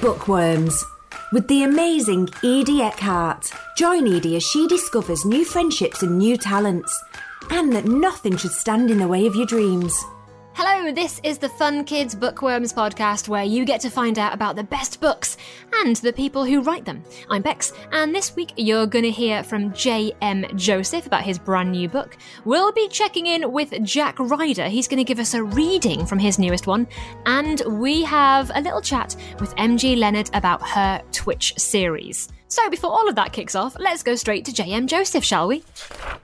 Bookworms with the amazing Edie Eckhart. Join Edie as she discovers new friendships and new talents, and that nothing should stand in the way of your dreams. Hello, this is the Fun Kids Bookworms podcast where you get to find out about the best books and the people who write them. I'm Bex, and this week you're going to hear from J.M. Joseph about his brand new book. We'll be checking in with Jack Ryder. He's going to give us a reading from his newest one. And we have a little chat with MG Leonard about her Twitch series. So, before all of that kicks off, let's go straight to J.M. Joseph, shall we?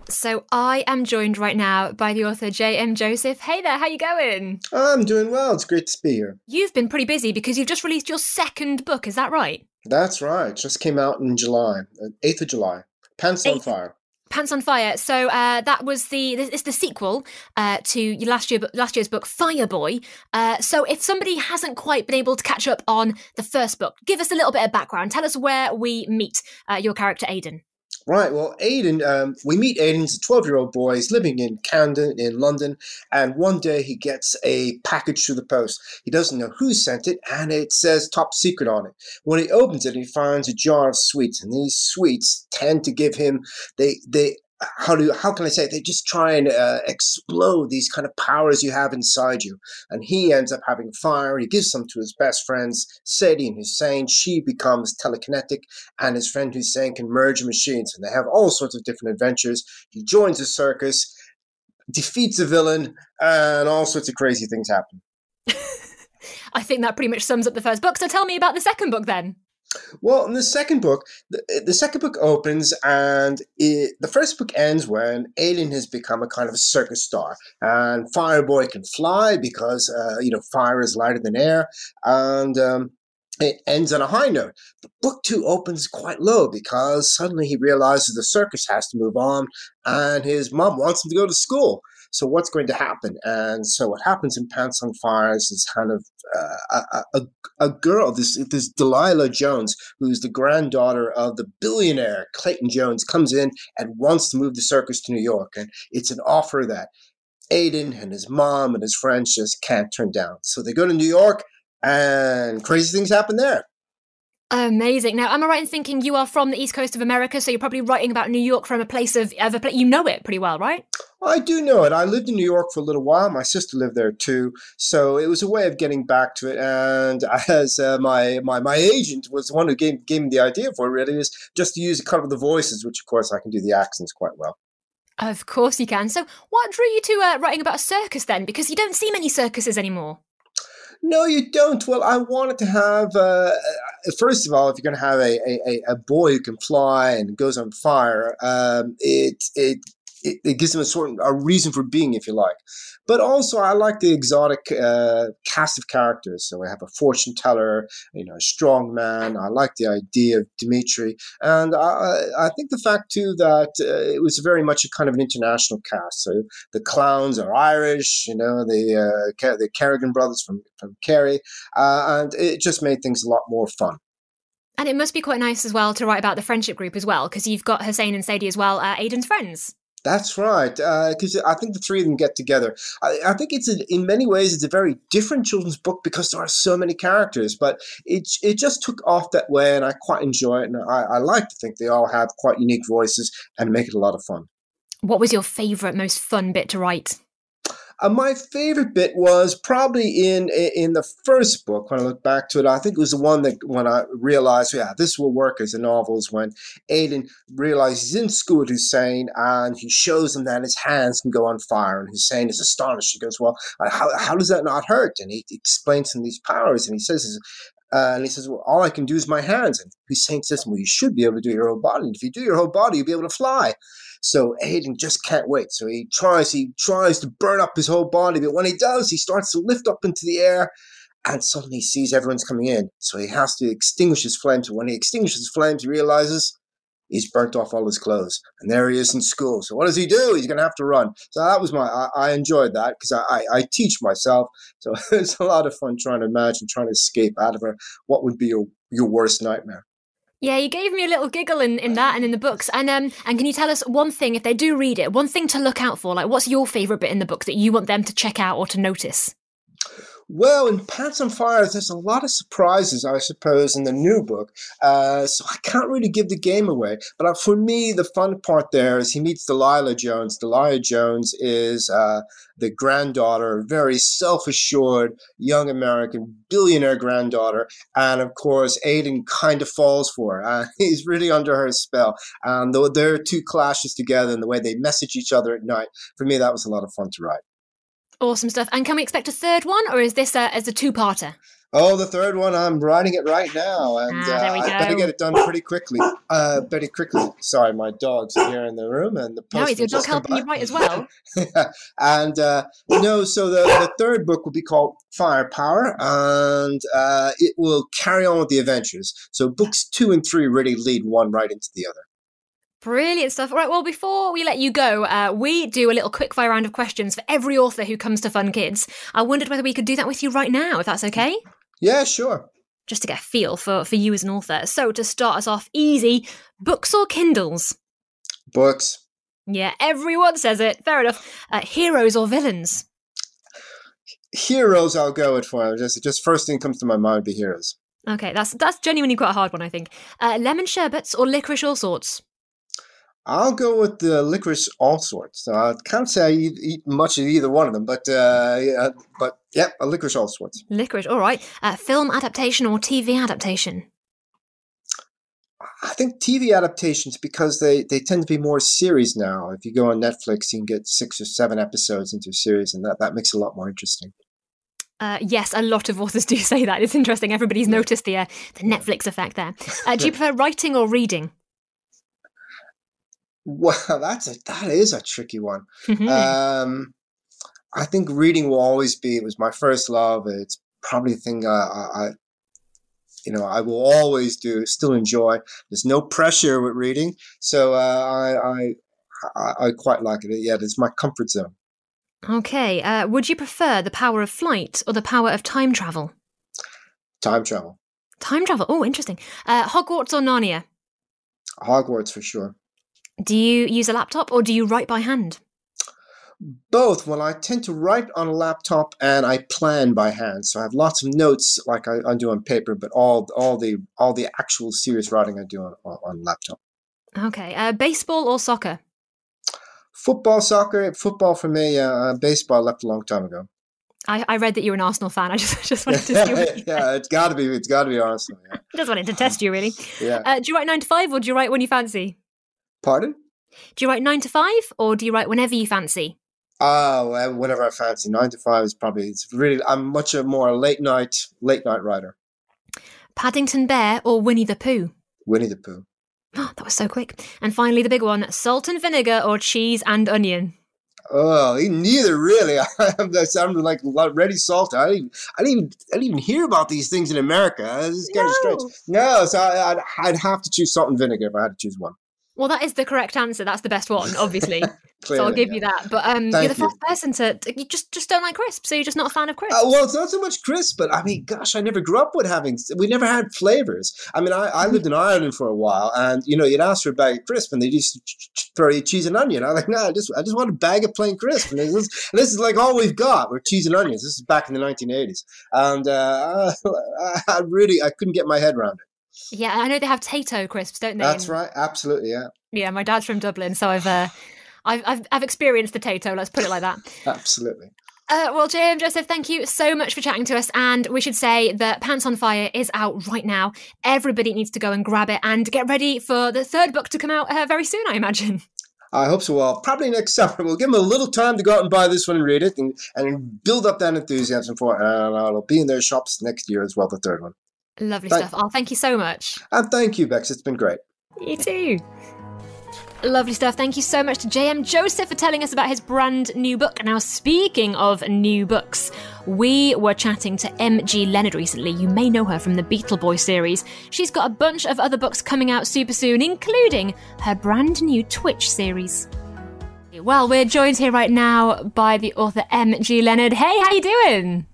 So, I am joined right now by the author J.M. Joseph. Hey there, how you going? I'm doing well. It's great to be here. You've been pretty busy because you've just released your second book, is that right? That's right. Just came out in July, 8th uh, of July. Pants on Fire. Pants on Fire. So uh, that was the it's the sequel uh, to last year last year's book Fireboy. Uh, so if somebody hasn't quite been able to catch up on the first book, give us a little bit of background. Tell us where we meet uh, your character Aiden. Right. Well, Aiden, um, we meet Aiden. He's a 12 year old boy. He's living in Camden, in London. And one day he gets a package through the post. He doesn't know who sent it, and it says top secret on it. When he opens it, he finds a jar of sweets. And these sweets tend to give him, they, they how do how can I say it? they just try and uh, explode these kind of powers you have inside you. And he ends up having fire. He gives some to his best friends, Sadie and Hussein. She becomes telekinetic, and his friend Hussein can merge machines, and they have all sorts of different adventures. He joins a circus, defeats a villain, and all sorts of crazy things happen. I think that pretty much sums up the first book. So tell me about the second book then. Well, in the second book, the, the second book opens and it, the first book ends when Aiden has become a kind of a circus star, and Fireboy can fly because uh, you know fire is lighter than air, and um, it ends on a high note. But book two opens quite low because suddenly he realizes the circus has to move on, and his mom wants him to go to school. So what's going to happen? And so what happens in Pants on Fires is kind of uh, a, a, a girl, this this Delilah Jones, who's the granddaughter of the billionaire Clayton Jones, comes in and wants to move the circus to New York, and it's an offer that Aiden and his mom and his friends just can't turn down. So they go to New York, and crazy things happen there. Amazing. Now, am I right in thinking you are from the east coast of America, so you're probably writing about New York from a place of, of a place you know it pretty well, right? I do know it. I lived in New York for a little while. My sister lived there too, so it was a way of getting back to it. And as uh, my, my my agent was the one who gave, gave me the idea for it, really, is just to use a couple of the voices, which of course I can do the accents quite well. Of course you can. So, what drew you to uh, writing about a circus then? Because you don't see many circuses anymore. No, you don't. Well, I wanted to have, uh, first of all, if you're going to have a, a, a boy who can fly and goes on fire, um, it, it it, it, gives them a sort of a reason for being, if you like. But also, I like the exotic uh, cast of characters. So I have a fortune teller, you know, a strong man. I like the idea of Dimitri, and I, I think the fact too that uh, it was very much a kind of an international cast. So the clowns are Irish, you know, the uh, the Kerrigan brothers from from Kerry, uh, and it just made things a lot more fun. And it must be quite nice as well to write about the friendship group as well, because you've got Hussein and Sadie as well, uh, Aiden's friends. That's right, because uh, I think the three of them get together. I, I think it's a, in many ways it's a very different children's book because there are so many characters, but it it just took off that way, and I quite enjoy it, and I, I like to think they all have quite unique voices and make it a lot of fun. What was your favourite, most fun bit to write? Uh, my favorite bit was probably in in the first book. When I look back to it, I think it was the one that when I realized, yeah, this will work as a novel. Is when Aiden realizes he's in school with Hussein, and he shows him that his hands can go on fire, and Hussein is astonished. He goes, "Well, uh, how how does that not hurt?" And he explains him these powers, and he says, uh, and he says, Well, all I can do is my hands. And Hussein says, Well, you should be able to do your whole body. And if you do your whole body, you'll be able to fly. So Aiden just can't wait. So he tries, he tries to burn up his whole body. But when he does, he starts to lift up into the air and suddenly he sees everyone's coming in. So he has to extinguish his flames. And when he extinguishes his flames, he realizes he's burnt off all his clothes. And there he is in school. So what does he do? He's going to have to run. So that was my, I, I enjoyed that because I, I, I, teach myself. So it's a lot of fun trying to imagine, trying to escape out of a, what would be your, your worst nightmare. Yeah, you gave me a little giggle in, in that and in the books. And um, and can you tell us one thing if they do read it, one thing to look out for? Like, what's your favorite bit in the book that you want them to check out or to notice? Well, in Pants on Fire, there's a lot of surprises, I suppose, in the new book. Uh, so I can't really give the game away. But uh, for me, the fun part there is he meets Delilah Jones. Delilah Jones is uh, the granddaughter, very self assured young American billionaire granddaughter. And of course, Aiden kind of falls for her. Uh, he's really under her spell. And though their two clashes together and the way they message each other at night, for me, that was a lot of fun to write. Awesome stuff. And can we expect a third one, or is this a, as a two-parter? Oh, the third one, I'm writing it right now, and Ah, there we uh, I better get it done pretty quickly. Uh, pretty quickly. Sorry, my dog's are here in the room, and the No, is your dog helping you by. write as well? and uh, no, so the, the third book will be called Firepower, and uh, it will carry on with the adventures. So books two and three really lead one right into the other. Brilliant stuff. All right, well, before we let you go, uh, we do a little quickfire round of questions for every author who comes to Fun Kids. I wondered whether we could do that with you right now, if that's okay. Yeah, sure. Just to get a feel for, for you as an author. So, to start us off easy, books or Kindles? Books. Yeah, everyone says it. Fair enough. Uh, heroes or villains? Heroes, I'll go with for. Just, just first thing comes to my mind would be heroes. Okay, that's that's genuinely quite a hard one, I think. Uh, lemon sherbets or licorice all sorts? I'll go with the licorice all sorts. So I can't say I eat, eat much of either one of them, but uh, yeah, but yeah, a licorice all sorts. Licorice, all right. Uh, film adaptation or TV adaptation? I think TV adaptations because they, they tend to be more series now. If you go on Netflix, you can get six or seven episodes into a series, and that, that makes it a lot more interesting. Uh, yes, a lot of authors do say that. It's interesting. Everybody's noticed the uh, the Netflix effect there. Uh, do you prefer writing or reading? Well, that's a that is a tricky one. Mhm. Um, I think reading will always be. It was my first love. It's probably the thing I, I, I you know, I will always do. Still enjoy. There's no pressure with reading, so uh, I, I I I quite like it. Yeah, it's my comfort zone. okay. Uh, would you prefer the power of flight or the power of time travel? Time travel, Time travel. Oh, interesting. Uh, Hogwarts or Narnia? Hogwarts for sure. Do you use a laptop or do you write by hand? Both. Well, I tend to write on a laptop and I plan by hand. So I have lots of notes like I, I do on paper, but all all the all the actual serious writing I do on, on, on laptop. Okay. Uh, baseball or soccer? Football, soccer, football for me. Uh, uh, baseball I left a long time ago. I, I read that you're an Arsenal fan. I just just wanted to see. What, yeah, it's got to be. It's got to be Arsenal. Yeah. just wanted to test you, really. yeah. Uh, do you write nine to five or do you write when you fancy? Pardon? Do you write nine to five or do you write whenever you fancy? Oh, whenever I fancy. Nine to five is probably. It's really. I'm much a more a late night late night writer. Paddington Bear or Winnie the Pooh? Winnie the Pooh. Oh, that was so quick. And finally, the big one salt and vinegar or cheese and onion? Oh, neither really. I'm like ready salt. I didn't, I didn't, even, I didn't even hear about these things in America. This is kind of No. strange. No, so I, I'd, I'd have to choose salt and vinegar if I had to choose one. Well, that is the correct answer. That's the best one, obviously. so I'll give yeah. you that. But um, you're the you. first person to, You just just don't like crisps, so you're just not a fan of crisps. Uh, well, it's not so much crisp, but I mean, gosh, I never grew up with having. We never had flavors. I mean, I, I lived in Ireland for a while, and you know, you'd ask for a bag of crisp, and they just throw you cheese and onion. I'm like, no, I just, I just want a bag of plain crisp. And this, is, and this is like all we've got. We're cheese and onions. This is back in the 1980s, and uh, I really, I couldn't get my head around it. Yeah, I know they have Tayto crisps, don't they? That's right, absolutely, yeah, Yeah, my dad's from Dublin, so I've uh, I've, I've I've experienced the Tayto. Let's put it like that. absolutely. Uh, well, JM Joseph, thank you so much for chatting to us. And we should say that Pants on Fire is out right now. Everybody needs to go and grab it and get ready for the third book to come out uh, very soon, I imagine. I hope so. Well, probably next summer. We'll give them a little time to go out and buy this one and read it and, and build up that enthusiasm for it. And it'll be in their shops next year as well, the third one. Lovely Thank- stuff. Oh, thank you so much. And thank you, Bex. It's been great. You too. Lovely stuff. Thank you so much to JM Joseph for telling us about his brand new book. Now, speaking of new books, we were chatting to MG Leonard recently. You may know her from the Beetle Boy series. She's got a bunch of other books coming out super soon, including her brand new Twitch series. Well, we're joined here right now by the author MG Leonard. Hey, how you doing?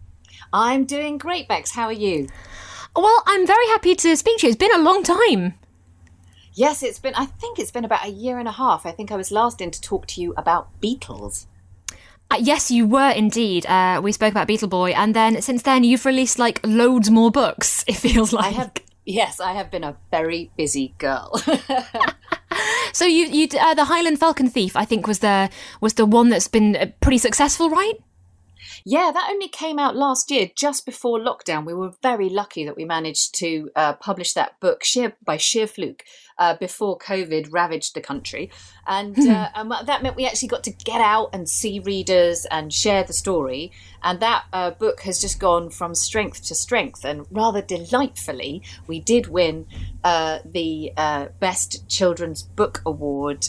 I'm doing great, Bex. How are you? Well, I'm very happy to speak to you. It's been a long time. Yes, it's been, I think it's been about a year and a half. I think I was last in to talk to you about beetles. Uh, yes, you were indeed. Uh, we spoke about Beetle Boy, and then since then you've released like loads more books. It feels like I have. Yes, I have been a very busy girl. so you, you, uh, the Highland Falcon Thief, I think was the was the one that's been uh, pretty successful, right? Yeah, that only came out last year, just before lockdown. We were very lucky that we managed to uh, publish that book sheer, by sheer fluke uh, before COVID ravaged the country. And, hmm. uh, and, that meant we actually got to get out and see readers and share the story. And that uh, book has just gone from strength to strength. And rather delightfully, we did win uh, the uh, Best Children's Book Award,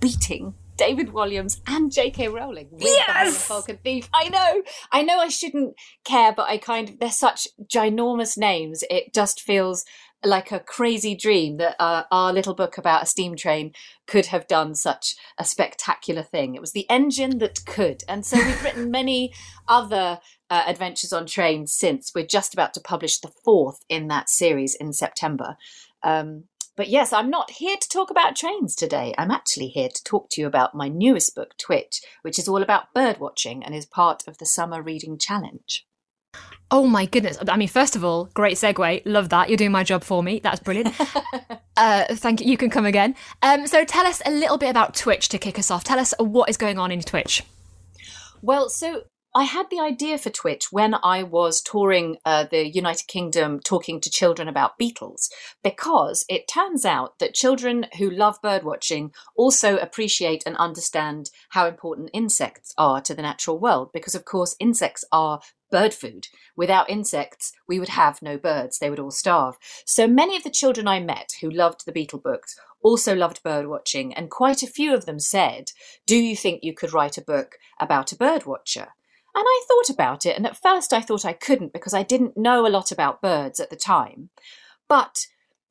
beating David Walliams and J.K. Rowling with yes! the Falcon Thief. I know, I know, I shouldn't care, but I kind of they're such ginormous names. It just feels like a crazy dream that uh, our little book about a steam train could have done such a spectacular thing. It was the engine that could, and so we've written many other. Uh, adventures on trains since we're just about to publish the fourth in that series in September. Um, but yes, I'm not here to talk about trains today. I'm actually here to talk to you about my newest book, Twitch, which is all about bird watching and is part of the Summer Reading Challenge. Oh my goodness. I mean, first of all, great segue. Love that. You're doing my job for me. That's brilliant. uh, thank you. You can come again. Um, so tell us a little bit about Twitch to kick us off. Tell us what is going on in Twitch. Well, so I had the idea for Twitch when I was touring uh, the United Kingdom talking to children about beetles, because it turns out that children who love birdwatching also appreciate and understand how important insects are to the natural world, because of course, insects are bird food. Without insects, we would have no birds, they would all starve. So many of the children I met who loved the beetle books also loved bird watching, and quite a few of them said, Do you think you could write a book about a bird watcher? And I thought about it, and at first I thought I couldn't because I didn't know a lot about birds at the time. But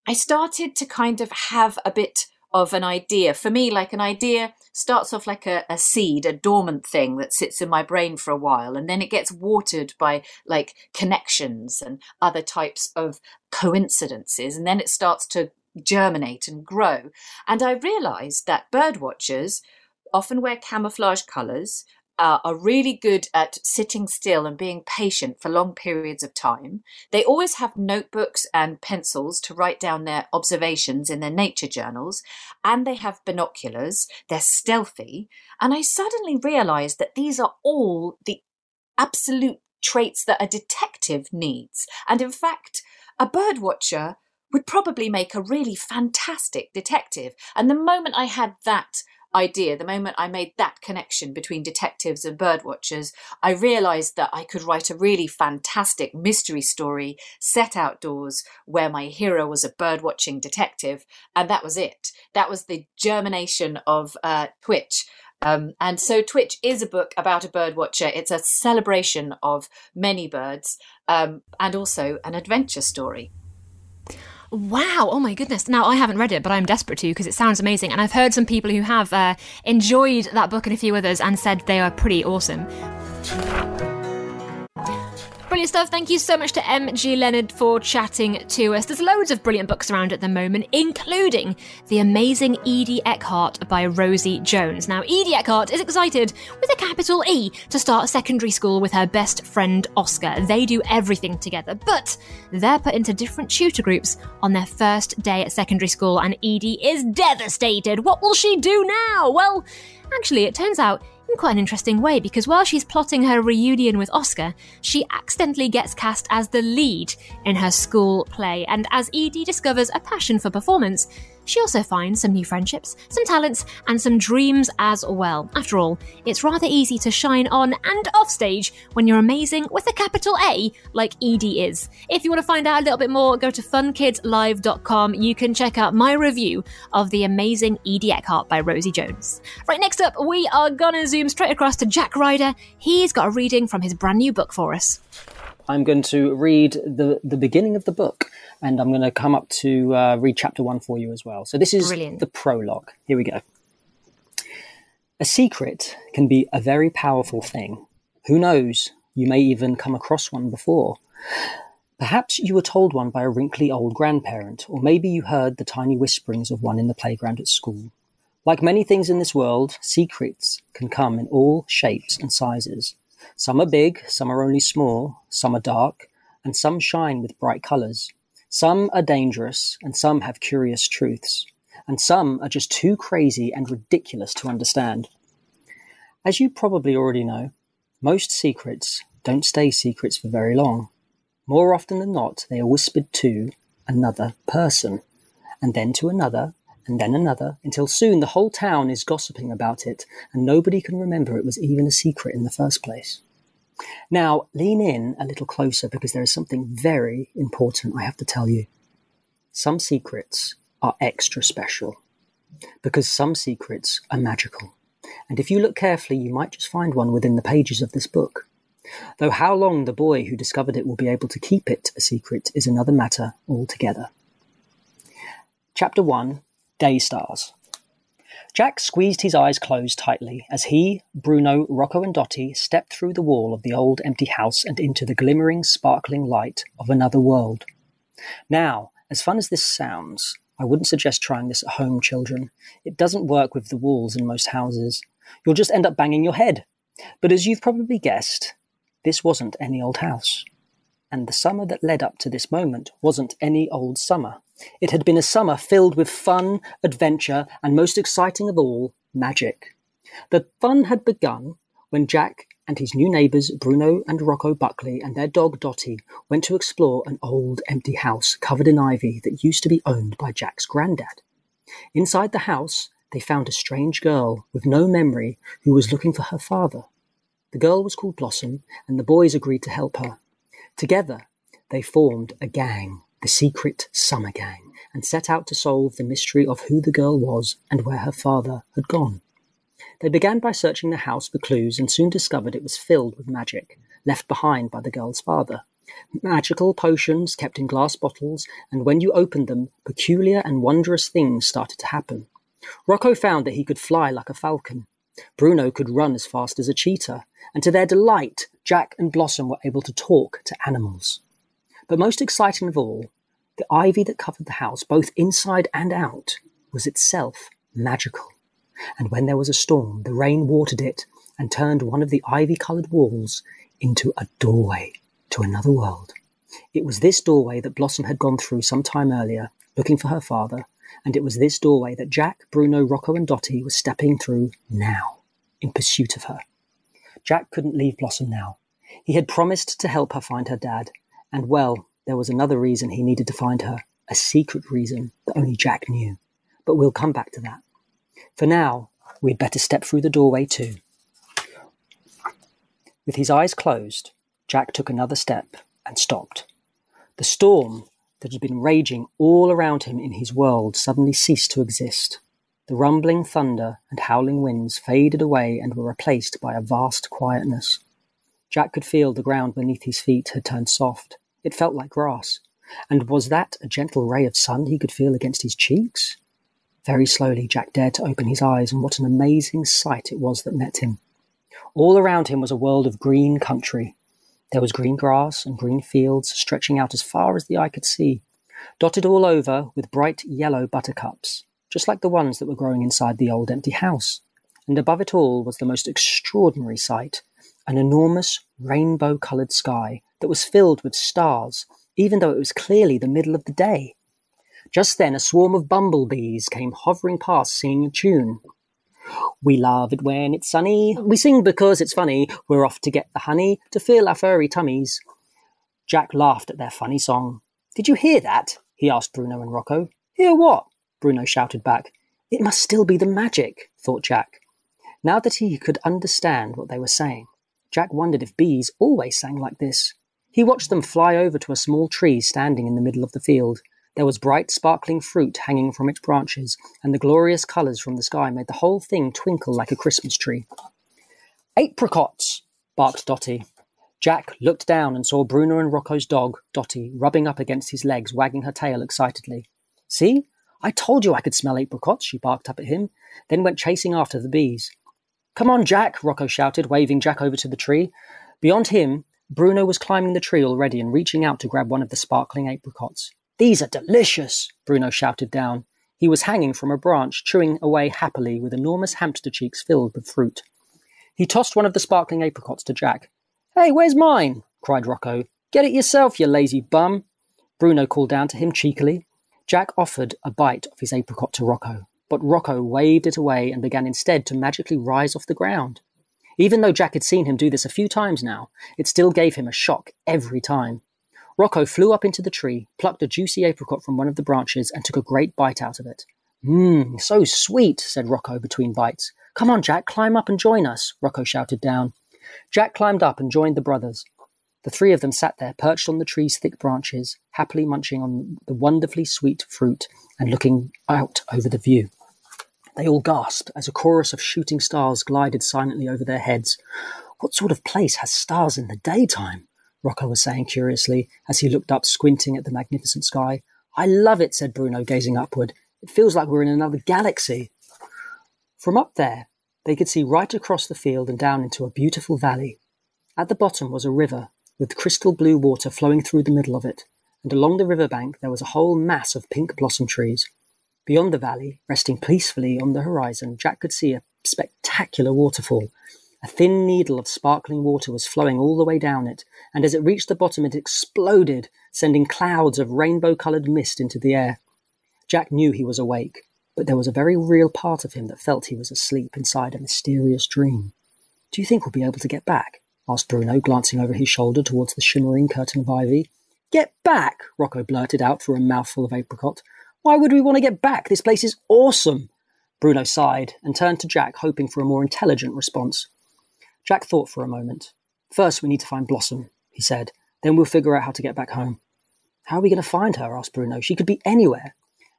I started to kind of have a bit of an idea. For me, like an idea starts off like a, a, seed, a dormant thing that sits in my brain for a while, and then it gets watered by like connections and other types of coincidences, and then it starts to germinate and grow. And I realized that bird watchers often wear camouflage colors uh, are really good at sitting still and being patient for long periods of time. They always have notebooks and pencils to write down their observations in their nature journals, and they have binoculars. They're stealthy. And I suddenly realized that these are all the absolute traits that a detective needs. And in fact, a bird watcher would probably make a really fantastic detective. And the moment I had that idea, the moment I made that connection between detectives and birdwatchers, I realized that I could write a really fantastic mystery story set outdoors where my hero was a birdwatching detective. And that was it. That was the germination of uh, Twitch. Um, and so Twitch is a book about a bird watcher. It's a celebration of many birds um, and also an adventure story. Wow! Oh my goodness! Now I haven't read it, but I'm desperate to because it sounds amazing, and I've heard some people who have uh, enjoyed that book and a few others and said they are pretty awesome. Brilliant stuff. Thank you so much to MG Leonard for chatting to us. There's loads of brilliant books around at the moment, including The Amazing Edie Eckhart by Rosie Jones. Now, Edie Eckhart is excited with a capital E to start secondary school with her best friend Oscar. They do everything together, but they're put into different tutor groups on their first day at secondary school, and Edie is devastated. What will she do now? Well, actually, it turns out in quite an interesting way because while she's plotting her reunion with Oscar, she accidentally gets cast as the lead in her school play. And as Edie discovers a passion for performance, she also finds some new friendships, some talents, and some dreams as well. After all, it's rather easy to shine on and off stage when you're amazing with a capital A, like Edie is. If you want to find out a little bit more, go to funkidslive.com. You can check out my review of The Amazing Edie Eckhart by Rosie Jones. Right, next up, we are gonna zoom straight across to Jack Ryder. He's got a reading from his brand new book for us. I'm going to read the, the beginning of the book and I'm going to come up to uh, read chapter one for you as well. So this is Brilliant. the prologue. Here we go. A secret can be a very powerful thing. Who knows? You may even come across one before. Perhaps you were told one by a wrinkly old grandparent, or maybe you heard the tiny whisperings of one in the playground at school. Like many things in this world, secrets can come in all shapes and sizes. Some are big, some are only small, some are dark, and some shine with bright colours. Some are dangerous, and some have curious truths, and some are just too crazy and ridiculous to understand. As you probably already know, most secrets don't stay secrets for very long. More often than not, they are whispered to another person, and then to another, and then another, until soon the whole town is gossiping about it, and nobody can remember it was even a secret in the first place. Now, lean in a little closer because there is something very important I have to tell you. Some secrets are extra special because some secrets are magical. And if you look carefully, you might just find one within the pages of this book. Though how long the boy who discovered it will be able to keep it a secret is another matter altogether. Chapter 1 Day Stars. Jack squeezed his eyes closed tightly as he, Bruno, Rocco, and Dotty stepped through the wall of the old empty house and into the glimmering, sparkling light of another world. Now, as fun as this sounds, I wouldn't suggest trying this at home, children. It doesn't work with the walls in most houses. You'll just end up banging your head. But as you've probably guessed, this wasn't any old house. And the summer that led up to this moment wasn't any old summer. It had been a summer filled with fun, adventure, and most exciting of all, magic. The fun had begun when Jack and his new neighbours Bruno and Rocco Buckley and their dog Dotty went to explore an old empty house covered in ivy that used to be owned by Jack's granddad. Inside the house, they found a strange girl with no memory who was looking for her father. The girl was called Blossom, and the boys agreed to help her. Together, they formed a gang the secret Summer Gang, and set out to solve the mystery of who the girl was and where her father had gone. They began by searching the house for clues and soon discovered it was filled with magic, left behind by the girl's father. Magical potions kept in glass bottles, and when you opened them, peculiar and wondrous things started to happen. Rocco found that he could fly like a falcon. Bruno could run as fast as a cheetah, and to their delight, Jack and Blossom were able to talk to animals. But most exciting of all, the ivy that covered the house, both inside and out, was itself magical. And when there was a storm, the rain watered it and turned one of the ivy coloured walls into a doorway to another world. It was this doorway that Blossom had gone through some time earlier, looking for her father, and it was this doorway that Jack, Bruno, Rocco, and Dotty were stepping through now, in pursuit of her. Jack couldn't leave Blossom now. He had promised to help her find her dad, and well, there was another reason he needed to find her, a secret reason that only Jack knew. But we'll come back to that. For now, we'd better step through the doorway too. With his eyes closed, Jack took another step and stopped. The storm that had been raging all around him in his world suddenly ceased to exist. The rumbling thunder and howling winds faded away and were replaced by a vast quietness. Jack could feel the ground beneath his feet had turned soft, it felt like grass. And was that a gentle ray of sun he could feel against his cheeks? Very slowly, Jack dared to open his eyes, and what an amazing sight it was that met him. All around him was a world of green country. There was green grass and green fields stretching out as far as the eye could see, dotted all over with bright yellow buttercups, just like the ones that were growing inside the old empty house. And above it all was the most extraordinary sight an enormous rainbow coloured sky that was filled with stars, even though it was clearly the middle of the day. Just then a swarm of bumblebees came hovering past singing a tune. We love it when it's sunny. We sing because it's funny. We're off to get the honey to fill our furry tummies. Jack laughed at their funny song. Did you hear that? he asked Bruno and Rocco. Hear what? Bruno shouted back. It must still be the magic, thought Jack. Now that he could understand what they were saying, Jack wondered if bees always sang like this. He watched them fly over to a small tree standing in the middle of the field. There was bright, sparkling fruit hanging from its branches, and the glorious colours from the sky made the whole thing twinkle like a Christmas tree. Apricots! barked Dotty. Jack looked down and saw Bruno and Rocco's dog, Dotty, rubbing up against his legs, wagging her tail excitedly. See? I told you I could smell apricots, she barked up at him, then went chasing after the bees. Come on, Jack, Rocco shouted, waving Jack over to the tree. Beyond him, Bruno was climbing the tree already and reaching out to grab one of the sparkling apricots. These are delicious, Bruno shouted down. He was hanging from a branch, chewing away happily with enormous hamster cheeks filled with fruit. He tossed one of the sparkling apricots to Jack. Hey, where's mine? cried Rocco. Get it yourself, you lazy bum. Bruno called down to him cheekily. Jack offered a bite of his apricot to Rocco, but Rocco waved it away and began instead to magically rise off the ground. Even though Jack had seen him do this a few times now, it still gave him a shock every time. Rocco flew up into the tree, plucked a juicy apricot from one of the branches, and took a great bite out of it. Mmm, so sweet, said Rocco between bites. Come on, Jack, climb up and join us, Rocco shouted down. Jack climbed up and joined the brothers. The three of them sat there, perched on the tree's thick branches, happily munching on the wonderfully sweet fruit and looking out over the view. They all gasped as a chorus of shooting stars glided silently over their heads. What sort of place has stars in the daytime? Rocco was saying curiously as he looked up, squinting at the magnificent sky. I love it, said Bruno, gazing upward. It feels like we're in another galaxy. From up there, they could see right across the field and down into a beautiful valley. At the bottom was a river with crystal blue water flowing through the middle of it, and along the river bank there was a whole mass of pink blossom trees. Beyond the valley, resting peacefully on the horizon, Jack could see a spectacular waterfall. A thin needle of sparkling water was flowing all the way down it, and as it reached the bottom, it exploded, sending clouds of rainbow coloured mist into the air. Jack knew he was awake, but there was a very real part of him that felt he was asleep inside a mysterious dream. Do you think we'll be able to get back? Asked Bruno, glancing over his shoulder towards the shimmering curtain of ivy. Get back! Rocco blurted out through a mouthful of apricot. Why would we want to get back? This place is awesome. Bruno sighed and turned to Jack, hoping for a more intelligent response. Jack thought for a moment. First, we need to find Blossom, he said. Then we'll figure out how to get back home. How are we going to find her? asked Bruno. She could be anywhere.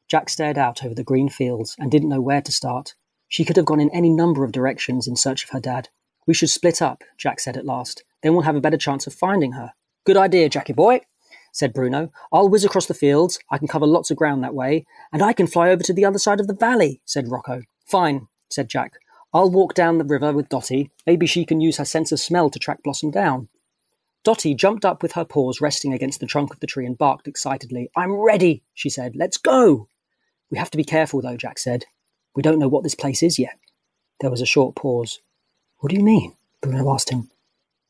Jack stared out over the green fields and didn't know where to start. She could have gone in any number of directions in search of her dad. We should split up, Jack said at last. Then we'll have a better chance of finding her. Good idea, Jackie boy said Bruno. I'll whiz across the fields. I can cover lots of ground that way. And I can fly over to the other side of the valley, said Rocco. Fine, said Jack. I'll walk down the river with Dotty. Maybe she can use her sense of smell to track Blossom down. Dotty jumped up with her paws resting against the trunk of the tree and barked excitedly. I'm ready, she said. Let's go. We have to be careful, though, Jack said. We don't know what this place is yet. There was a short pause. What do you mean? Bruno asked him.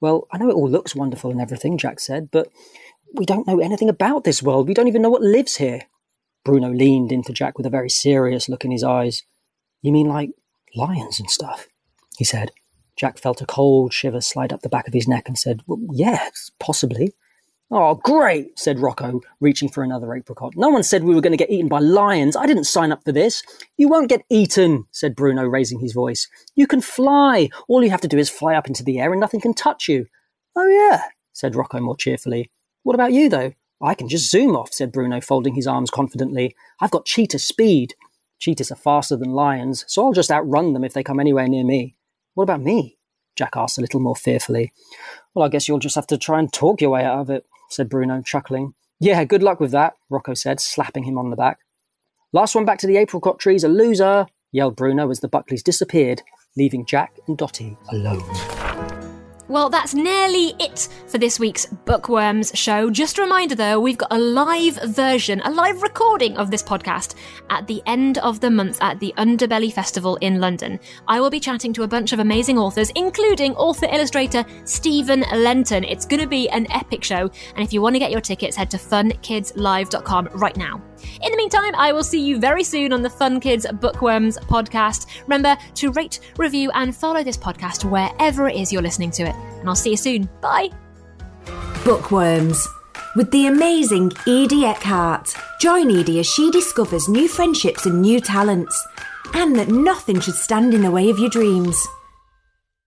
Well, I know it all looks wonderful and everything, Jack said, but we don't know anything about this world. We don't even know what lives here. Bruno leaned into Jack with a very serious look in his eyes. You mean like lions and stuff? He said. Jack felt a cold shiver slide up the back of his neck and said, well, Yes, possibly. Oh, great, said Rocco, reaching for another apricot. No one said we were going to get eaten by lions. I didn't sign up for this. You won't get eaten, said Bruno, raising his voice. You can fly. All you have to do is fly up into the air and nothing can touch you. Oh, yeah, said Rocco more cheerfully. What about you, though? I can just zoom off, said Bruno, folding his arms confidently. I've got cheetah speed. Cheetahs are faster than lions, so I'll just outrun them if they come anywhere near me. What about me? Jack asked a little more fearfully. Well, I guess you'll just have to try and talk your way out of it, said Bruno, chuckling. Yeah, good luck with that, Rocco said, slapping him on the back. Last one back to the apricot tree's a loser, yelled Bruno as the Buckleys disappeared, leaving Jack and Dotty alone. Well, that's nearly it for this week's Bookworms show. Just a reminder though, we've got a live version, a live recording of this podcast at the end of the month at the Underbelly Festival in London. I will be chatting to a bunch of amazing authors, including author illustrator Steven Lenton. It's going to be an epic show, and if you want to get your tickets, head to funkidslive.com right now. In the meantime, I will see you very soon on the Fun Kids Bookworms podcast. Remember to rate, review, and follow this podcast wherever it is you're listening to it. And I'll see you soon. Bye. Bookworms with the amazing Edie Eckhart. Join Edie as she discovers new friendships and new talents, and that nothing should stand in the way of your dreams.